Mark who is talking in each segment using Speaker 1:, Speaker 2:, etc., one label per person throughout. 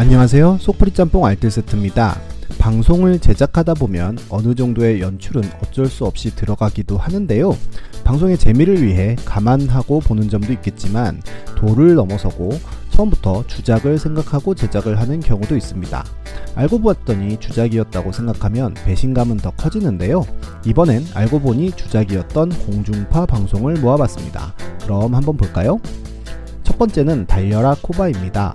Speaker 1: 안녕하세요. 속풀이 짬뽕 알뜰 세트입니다. 방송을 제작하다 보면 어느 정도의 연출은 어쩔 수 없이 들어가기도 하는데요. 방송의 재미를 위해 감안하고 보는 점도 있겠지만 도를 넘어서고 처음부터 주작을 생각하고 제작을 하는 경우도 있습니다. 알고 보았더니 주작이었다고 생각하면 배신감은 더 커지는데요. 이번엔 알고 보니 주작이었던 공중파 방송을 모아봤습니다. 그럼 한번 볼까요? 첫 번째는 달려라 코바입니다.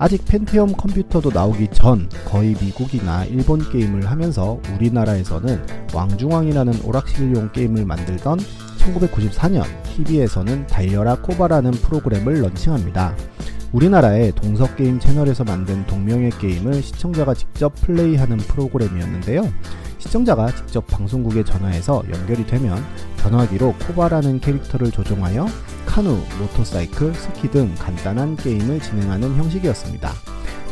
Speaker 1: 아직 펜티엄 컴퓨터도 나오기 전 거의 미국이나 일본 게임을 하면서 우리나라에서는 왕중왕이라는 오락실용 게임을 만들던 1994년 TV에서는 달려라 코바라는 프로그램을 런칭합니다. 우리나라의 동서게임 채널에서 만든 동명의 게임을 시청자가 직접 플레이하는 프로그램이었는데요. 시청자가 직접 방송국에 전화해서 연결이 되면 전화기로 코바라는 캐릭터를 조종하여 카누, 모터사이클, 스키 등 간단한 게임을 진행하는 형식이었습니다.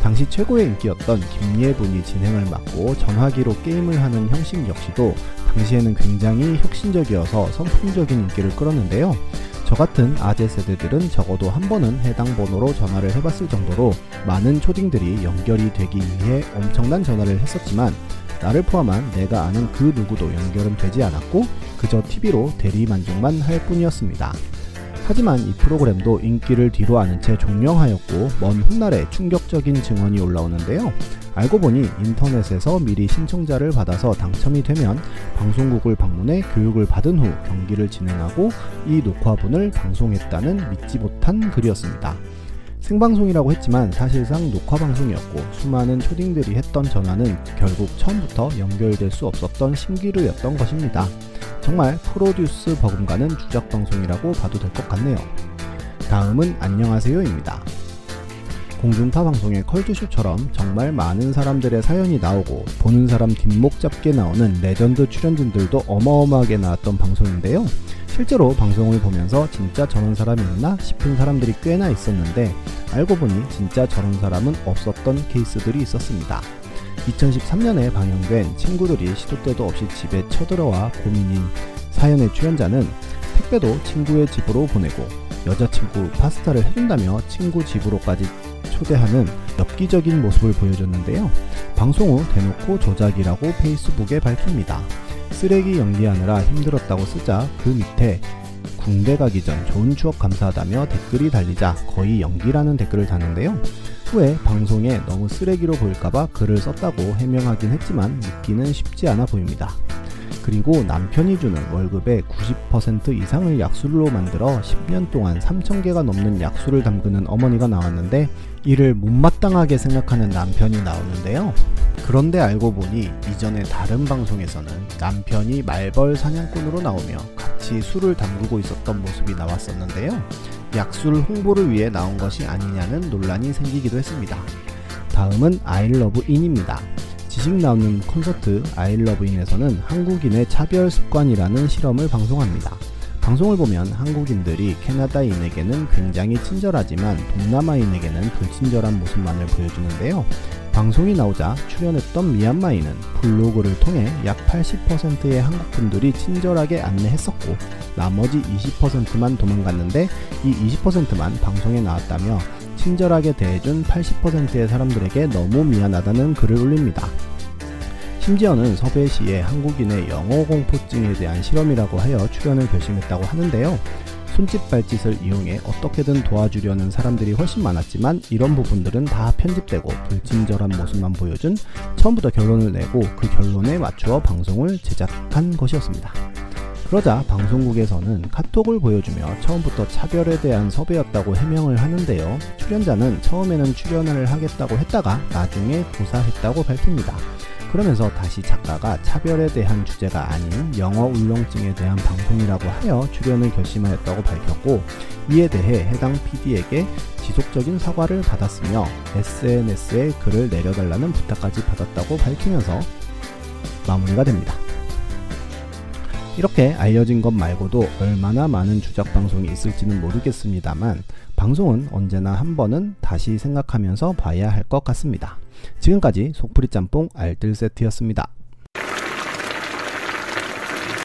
Speaker 1: 당시 최고의 인기였던 김예분이 진행을 맡고 전화기로 게임을 하는 형식 역시도 당시에는 굉장히 혁신적이어서 선풍적인 인기를 끌었는데요. 저 같은 아재 세대들은 적어도 한 번은 해당 번호로 전화를 해봤을 정도로 많은 초딩들이 연결이 되기 위해 엄청난 전화를 했었지만 나를 포함한 내가 아는 그 누구도 연결은 되지 않았고 그저 TV로 대리 만족만 할 뿐이었습니다. 하지만 이 프로그램도 인기를 뒤로 아는 채 종영하였고 먼 훗날에 충격적인 증언이 올라오는데요. 알고 보니 인터넷에서 미리 신청자를 받아서 당첨이 되면 방송국을 방문해 교육을 받은 후 경기를 진행하고 이 녹화분을 방송했다는 믿지 못한 글이었습니다. 생방송이라고 했지만 사실상 녹화 방송이었고 수많은 초딩들이 했던 전화는 결국 처음부터 연결될 수 없었던 신기루였던 것입니다. 정말 프로듀스 버금가는 주작 방송이라고 봐도 될 것 같네요. 다음은 안녕하세요입니다. 공중파 방송의 컬투쇼처럼 정말 많은 사람들의 사연이 나오고 보는 사람 뒷목 잡게 나오는 레전드 출연진들도 어마어마하게 나왔던 방송인데요. 실제로 방송을 보면서 진짜 저런 사람이 있나 싶은 사람들이 꽤나 있었는데 알고 보니 진짜 저런 사람은 없었던 케이스들이 있었습니다. 2013년에 방영된 친구들이 시도 때도 없이 집에 쳐들어와 고민인 사연의 출연자는 택배도 친구의 집으로 보내고 여자친구 파스타를 해준다며 친구 집으로까지 초대하는 엽기적인 모습을 보여줬는데요. 방송 후 대놓고 조작이라고 페이스북에 밝힙니다. 쓰레기 연기하느라 힘들었다고 쓰자 그 밑에 군대 가기 전 좋은 추억 감사하다며 댓글이 달리자 거의 연기라는 댓글을 다는데요. 후에 방송에 너무 쓰레기로 보일까봐 글을 썼다고 해명하긴 했지만 믿기는 쉽지 않아 보입니다. 그리고 남편이 주는 월급의 90% 이상을 약술로 만들어 10년 동안 3,000개가 넘는 약술을 담그는 어머니가 나왔는데 이를 못마땅하게 생각하는 남편이 나오는데요. 그런데 알고 보니 이전에 다른 방송에서는 남편이 말벌 사냥꾼으로 나오며 같이 술을 담그고 있었던 모습이 나왔었는데요. 약술 홍보를 위해 나온 것이 아니냐는 논란이 생기기도 했습니다. 다음은 아이러브 인입니다. 지식 나오는 콘서트 아이러브인에서는 한국인의 차별 습관이라는 실험을 방송합니다. 방송을 보면 한국인들이 캐나다인에게는 굉장히 친절하지만 동남아인에게는 불친절한 모습만을 보여주는데요. 방송이 나오자 출연했던 미얀마인은 블로그를 통해 약 80%의 한국분들이 친절하게 안내했었고 나머지 20%만 도망갔는데 이 20%만 방송에 나왔다며 친절하게 대해준 80%의 사람들에게 너무 미안하다는 글을 올립니다. 심지어는 섭외시에 한국인의 영어 공포증에 대한 실험이라고 하여 출연을 결심했다고 하는데요. 손짓 발짓을 이용해 어떻게든 도와주려는 사람들이 훨씬 많았지만 이런 부분들은 다 편집되고 불친절한 모습만 보여준 처음부터 결론을 내고 그 결론에 맞추어 방송을 제작한 것이었습니다. 그러자 방송국에서는 카톡을 보여주며 처음부터 차별에 대한 섭외였다고 해명을 하는데요. 출연자는 처음에는 출연을 하겠다고 했다가 나중에 도사했다고 밝힙니다. 그러면서 다시 작가가 차별에 대한 주제가 아닌 영어 울렁증에 대한 방송이라고 하여 출연을 결심하였다고 밝혔고 이에 대해 해당 PD에게 지속적인 사과를 받았으며 SNS에 글을 내려달라는 부탁까지 받았다고 밝히면서 마무리가 됩니다. 이렇게 알려진 것 말고도 얼마나 많은 주작 방송이 있을지는 모르겠습니다만 방송은 언제나 한 번은 다시 생각하면서 봐야 할 것 같습니다. 지금까지 속풀이 짬뽕 알뜰 세트였습니다.